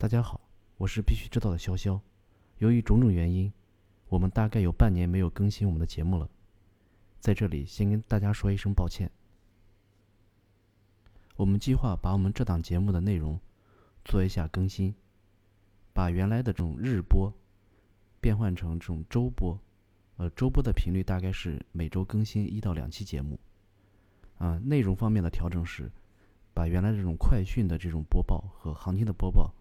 大家好，我是必须知道的潇潇。由于种种原因，我们大概有半年没有更新我们的节目了。在这里先跟大家说一声抱歉。我们计划把我们这档节目的内容做一下更新，把原来的这种日播变换成这种周播。呃，周播的频率大概是每周更新一到两期节目。啊，内容方面的调整是，把原来这种快讯的这种播报和行情的播报，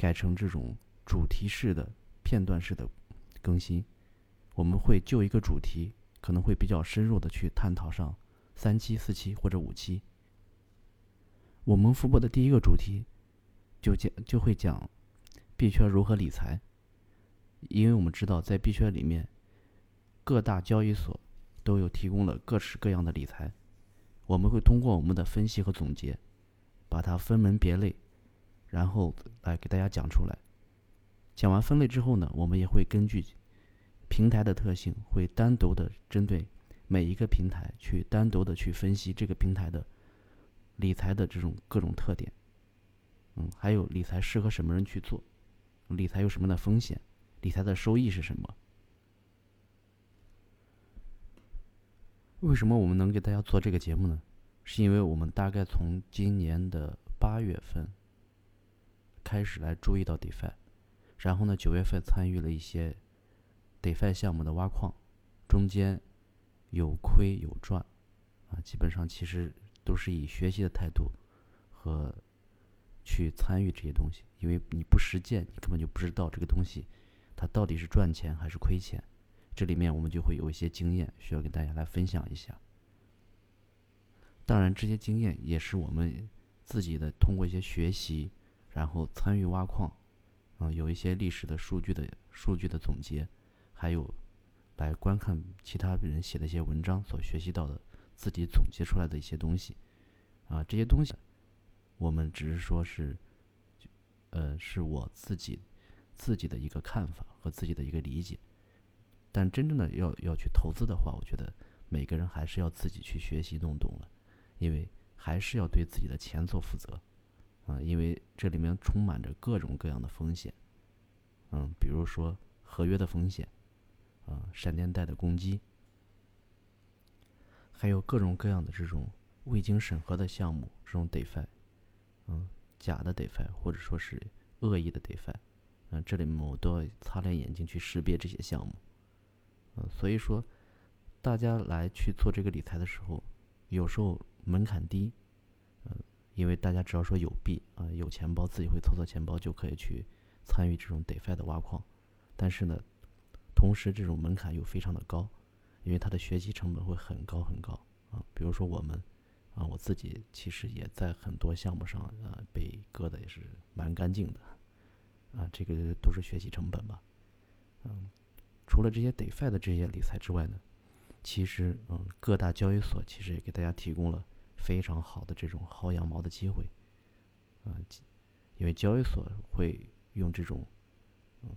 改成这种主题式的片段式的更新。我们会就一个主题，可能会比较深入的去探讨上三期、四期或者五期。我们复播的第一个主题，就讲就会讲币圈如何理财，因为我们知道在币圈里面，各大交易所都有提供了各式各样的理财。我们会通过我们的分析和总结，把它分门别类，然后来给大家讲出来。讲完分类之后呢，我们也会根据平台的特性，会单独的针对每一个平台去单独的去分析这个平台的理财的这种各种特点。嗯，还有理财适合什么人去做，理财有什么的风险，理财的收益是什么？为什么我们能给大家做这个节目呢？是因为我们大概从今年的八月份开始来注意到 DeFi，然后呢，九月份参与了一些 DeFi 项目的挖矿，中间有亏有赚，啊，基本上其实都是以学习的态度和去参与这些东西，因为你不实践，你根本就不知道这个东西它到底是赚钱还是亏钱。这里面我们就会有一些经验需要跟大家来分享一下。当然，这些经验也是我们自己的通过一些学习，然后参与挖矿，嗯，有一些历史的数据的数据的总结，还有来观看其他人写的一些文章所学习到的，自己总结出来的一些东西。啊，这些东西我们只是说是，呃，是我自己自己的一个看法和自己的一个理解。但真正的要要去投资的话，我觉得每个人还是要自己去学习弄懂了，因为还是要对自己的钱做负责，啊，因为这里面充满着各种各样的风险，嗯，比如说合约的风险，啊，闪电贷的攻击，还有各种各样的这种未经审核的项目，这种 DeFi，嗯，假的 DeFi 或者说是恶意的 DeFi，嗯，这里面我都要擦亮眼睛去识别这些项目。嗯，所以说，大家来去做这个理财的时候，有时候门槛低，因为大家只要说有币啊，有钱包，自己会操作钱包，就可以去参与这种 DeFi 的挖矿。但是呢，同时这种门槛又非常的高，因为它的学习成本会很高很高啊。比如说我们啊，我自己其实也在很多项目上啊被割的也是蛮干净的，啊，这个都是学习成本吧，嗯。除了这些 DeFi 的这些理财之外呢，其实嗯，各大交易所其实也给大家提供了非常好的这种薅羊毛的机会，啊，因为交易所会用这种嗯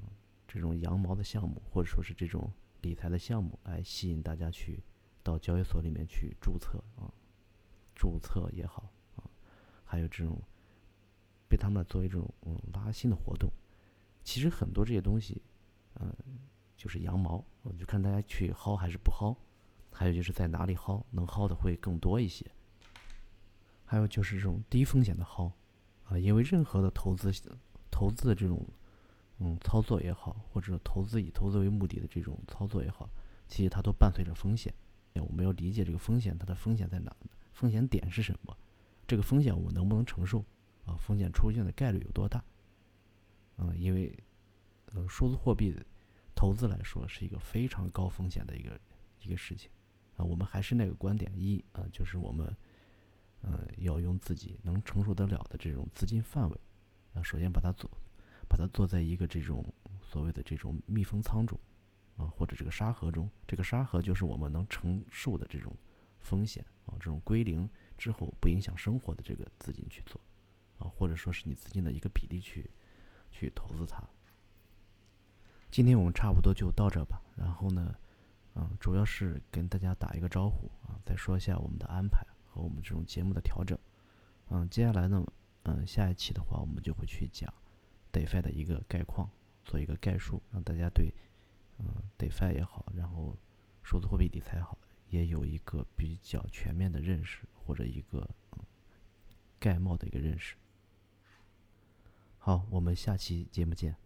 这种羊毛的项目或者说是这种理财的项目来吸引大家去到交易所里面去注册啊，注册也好啊，还有这种被他们作为这种嗯拉新的活动，其实很多这些东西嗯。就是羊毛，我就看大家去薅还是不薅，还有就是在哪里薅能薅的会更多一些，还有就是这种低风险的薅，啊，因为任何的投资投资的这种嗯操作也好，或者投资以投资为目的的这种操作也好，其实它都伴随着风险。我们要理解这个风险，它的风险在哪？风险点是什么？这个风险我能不能承受？啊，风险出现的概率有多大？嗯，因为呃数字货币。投资来说是一个非常高风险的一个一个事情，啊，我们还是那个观点，一啊，就是我们，嗯，要用自己能承受得了的这种资金范围，啊，首先把它做，把它做在一个这种所谓的这种密封仓中，啊，或者这个沙盒中，这个沙盒就是我们能承受的这种风险，啊，这种归零之后不影响生活的这个资金去做，啊，或者说是你资金的一个比例去去投资它。今天我们差不多就到这吧，然后呢，嗯，主要是跟大家打一个招呼啊，再说一下我们的安排和我们这种节目的调整，嗯，接下来呢，嗯，下一期的话我们就会去讲 DeFi 的一个概况，做一个概述，让大家对嗯 DeFi 也好，然后数字货币理财好，也有一个比较全面的认识，或者一个概貌的一个认识。好，我们下期节目见。